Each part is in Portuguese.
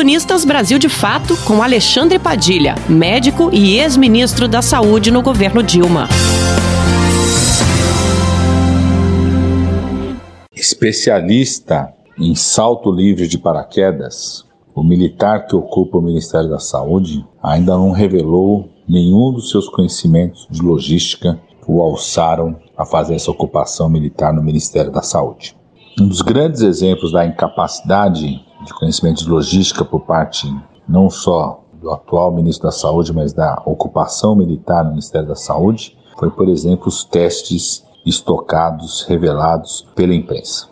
Colunistas Brasil de Fato com Alexandre Padilha, médico e ex-ministro da Saúde no governo Dilma. Especialista em salto livre de paraquedas, o militar que ocupa o Ministério da Saúde ainda não revelou nenhum dos seus conhecimentos de logística que o alçaram a fazer essa ocupação militar no Ministério da Saúde. Um dos grandes exemplos da incapacidade de conhecimento de logística por parte não só do atual ministro da Saúde, mas da ocupação militar no Ministério da Saúde, foi, por exemplo, os testes estocados revelados pela imprensa.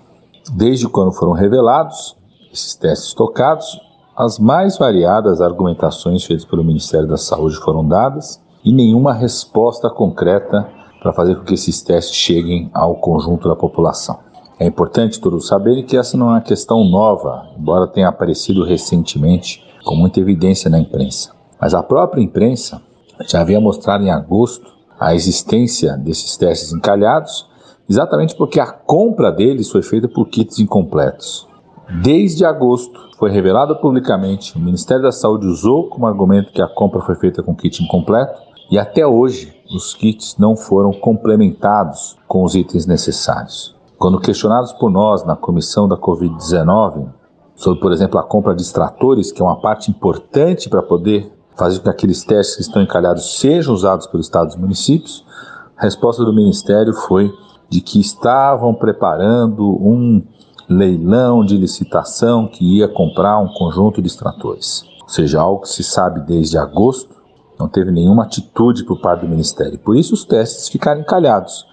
Desde quando foram revelados esses testes estocados, as mais variadas argumentações feitas pelo Ministério da Saúde foram dadas e nenhuma resposta concreta para fazer com que esses testes cheguem ao conjunto da população. É importante todos saberem que essa não é uma questão nova, embora tenha aparecido recentemente com muita evidência na imprensa. Mas a própria imprensa já havia mostrado em agosto a existência desses testes encalhados, exatamente porque a compra deles foi feita por kits incompletos. Desde agosto, foi revelado publicamente, o Ministério da Saúde usou como argumento que a compra foi feita com kit incompleto, e até hoje os kits não foram complementados com os itens necessários. Quando questionados por nós na comissão da Covid-19 sobre, por exemplo, a compra de extratores, que é uma parte importante para poder fazer com que aqueles testes que estão encalhados sejam usados pelos estados e municípios, a resposta do Ministério foi de que estavam preparando um leilão de licitação que ia comprar um conjunto de extratores. Ou seja, algo que se sabe desde agosto, não teve nenhuma atitude por parte do Ministério. Por isso os testes ficaram encalhados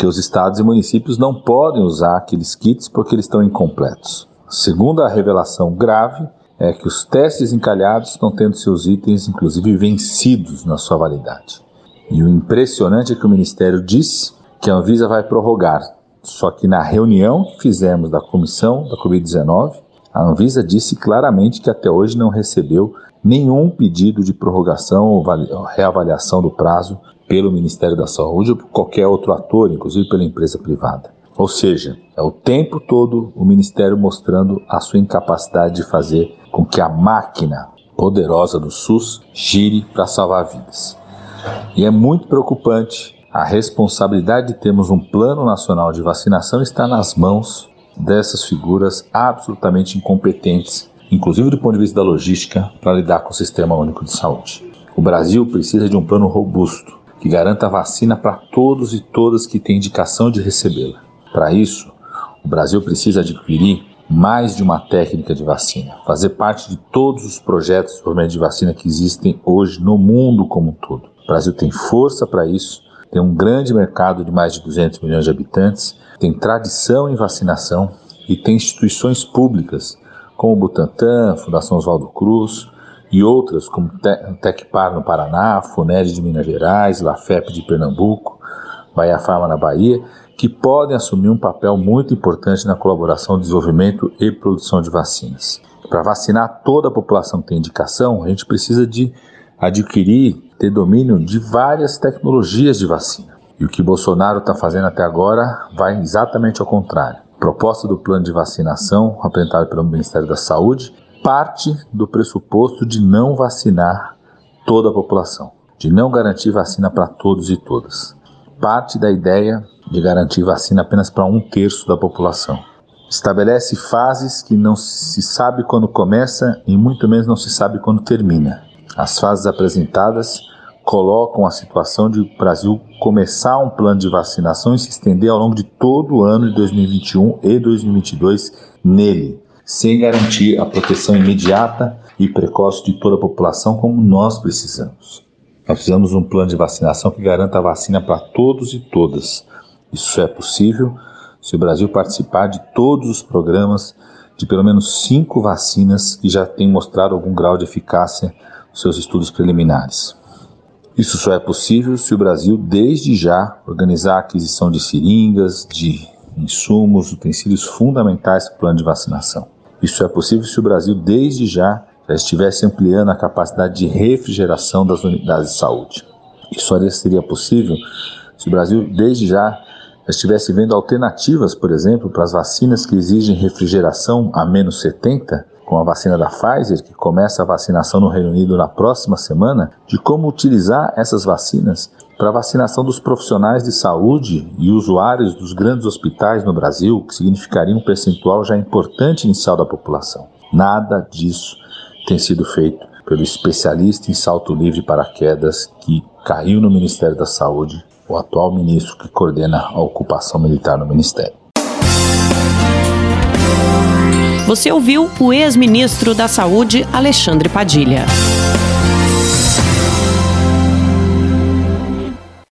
que os estados e municípios não podem usar aqueles kits porque eles estão incompletos. Segunda revelação grave é que os testes encalhados estão tendo seus itens, inclusive, vencidos na sua validade. E o impressionante é que o Ministério disse que a Anvisa vai prorrogar. Só que na reunião que fizemos da comissão da Covid-19, a Anvisa disse claramente que até hoje não recebeu nenhum pedido de prorrogação ou reavaliação do prazo pelo Ministério da Saúde ou por qualquer outro ator, inclusive pela empresa privada. Ou seja, é o tempo todo o Ministério mostrando a sua incapacidade de fazer com que a máquina poderosa do SUS gire para salvar vidas. E é muito preocupante a responsabilidade de termos um plano nacional de vacinação está nas mãos dessas figuras absolutamente incompetentes, inclusive do ponto de vista da logística, para lidar com o Sistema Único de Saúde. O Brasil precisa de um plano robusto, que garanta vacina para todos e todas que têm indicação de recebê-la. Para isso, o Brasil precisa adquirir mais de uma técnica de vacina, fazer parte de todos os projetos de vacina que existem hoje no mundo como um todo. O Brasil tem força para isso, tem um grande mercado de mais de 200 milhões de habitantes, tem tradição em vacinação e tem instituições públicas como o Butantan, Fundação Oswaldo Cruz, e outras, como Tecpar no Paraná, Funed de Minas Gerais, Lafep de Pernambuco, Bahia Farma na Bahia, que podem assumir um papel muito importante na colaboração, desenvolvimento e produção de vacinas. Para vacinar toda a população que tem indicação, a gente precisa de adquirir, ter domínio de várias tecnologias de vacina. E o que Bolsonaro está fazendo até agora vai exatamente ao contrário. Proposta do plano de vacinação apresentado pelo Ministério da Saúde parte do pressuposto de não vacinar toda a população, de não garantir vacina para todos e todas. Parte da ideia de garantir vacina apenas para um terço da população. Estabelece fases que não se sabe quando começa e muito menos não se sabe quando termina. As fases apresentadas colocam a situação de o Brasil começar um plano de vacinação e se estender ao longo de todo o ano de 2021 e 2022 nele sem garantir a proteção imediata e precoce de toda a população como nós precisamos. Nós precisamos um plano de vacinação que garanta a vacina para todos e todas. Isso é possível se o Brasil participar de todos os programas de pelo menos cinco vacinas que já têm mostrado algum grau de eficácia nos seus estudos preliminares. Isso só é possível se o Brasil, desde já, organizar a aquisição de seringas, de insumos, utensílios fundamentais para o plano de vacinação. Isso é possível se o Brasil, desde já, já estivesse ampliando a capacidade de refrigeração das unidades de saúde. Isso seria possível se o Brasil, desde já, já estivesse vendo alternativas, por exemplo, para as vacinas que exigem refrigeração a menos 70, com a vacina da Pfizer, que começa a vacinação no Reino Unido na próxima semana, de como utilizar essas vacinas para vacinação dos profissionais de saúde e usuários dos grandes hospitais no Brasil, que significaria um percentual já importante inicial da população. Nada disso tem sido feito pelo especialista em salto livre paraquedas que caiu no Ministério da Saúde, o atual ministro que coordena a ocupação militar no Ministério. Você ouviu o ex-ministro da Saúde, Alexandre Padilha.